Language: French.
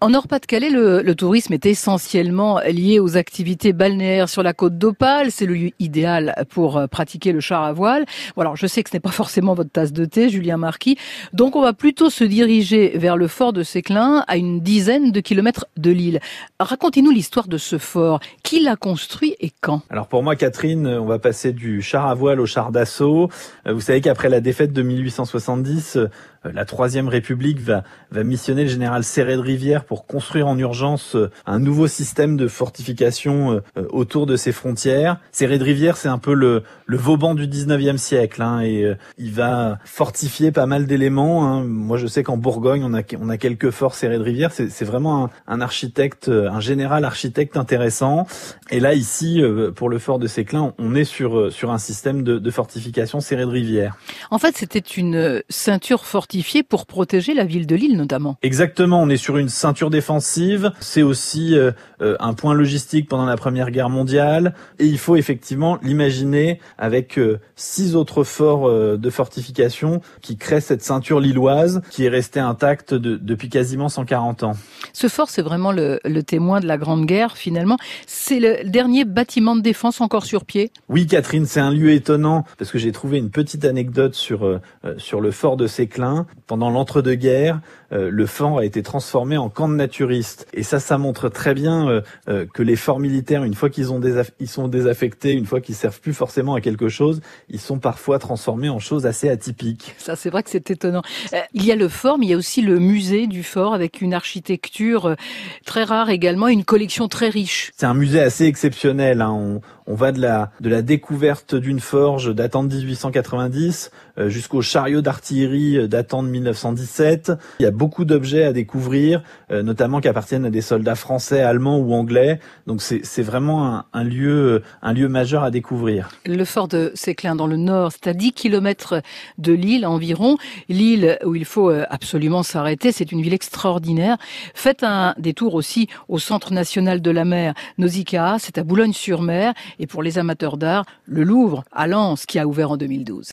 En Nord-Pas-de-Calais, le, tourisme est essentiellement lié aux activités balnéaires sur la côte d'Opale. C'est le lieu idéal pour euh, pratiquer le char à voile. Bon, je sais que ce n'est pas forcément votre tasse de thé, Julien Marquis. Donc, on va plutôt se diriger vers le fort de Séclin, à une dizaine de kilomètres de l'île. Racontez-nous l'histoire de ce fort. Qui l'a construit et quand? Alors, pour moi, Catherine, on va passer du char à voile au char d'assaut. Euh, vous savez qu'après la défaite de 1870, euh, la Troisième République va, va missionner le général Serré de Rivière pour construire en urgence euh, un nouveau système de fortification euh, autour de ses frontières. Serré de Rivière, c'est un peu le, le Vauban du 19e siècle, hein, et il va fortifier pas mal d'éléments. Hein. Moi, je sais qu'en Bourgogne, on a, on a quelques forts Serré de Rivière. C'est vraiment un, architecte, un général architecte intéressant. Et là, ici, pour le fort de Séclin, on est sur, sur un système de, de fortification Serré de Rivière. En fait, c'était une ceinture fortifiée pour protéger la ville de Lille notamment. Exactement, on est sur une ceinture défensive, c'est aussi euh, euh, un point logistique pendant la Première Guerre mondiale et il faut effectivement l'imaginer avec euh, six autres forts de fortification qui créent cette ceinture lilloise qui est restée intacte depuis quasiment 140 ans. Ce fort, c'est vraiment le, le, témoin de la Grande Guerre finalement. C'est le dernier bâtiment de défense encore sur pied Oui Catherine, c'est un lieu étonnant parce que j'ai trouvé une petite anecdote sur, sur le fort de Séclin pendant l'entre-deux-guerres, euh, le fort a été transformé en camp de naturistes. Et ça, ça montre très bien euh, euh, que les forts militaires, une fois qu'ils ont ils sont désaffectés, une fois qu'ils servent plus forcément à quelque chose, ils sont parfois transformés en choses assez atypiques. Ça, c'est vrai que c'est étonnant. il y a le fort, mais il y a aussi le musée du fort avec une architecture très rare également, une collection très riche. C'est un musée assez exceptionnel. Hein. On va de la, de la découverte d'une forge datant de 1890 jusqu'au chariot d'artillerie datant de 1917. Il y a beaucoup d'objets à découvrir, euh, notamment qui appartiennent à des soldats français, allemands ou anglais. Donc c'est vraiment un, lieu, un lieu majeur à découvrir. Le fort de Séclin dans le nord, c'est à 10 km de l'île environ. L'île où il faut euh, absolument s'arrêter, c'est une ville extraordinaire. Faites un détour aussi au Centre national de la mer, Nausicaa, c'est à Boulogne-sur-Mer. Et pour les amateurs d'art, le Louvre à Lens qui a ouvert en 2012.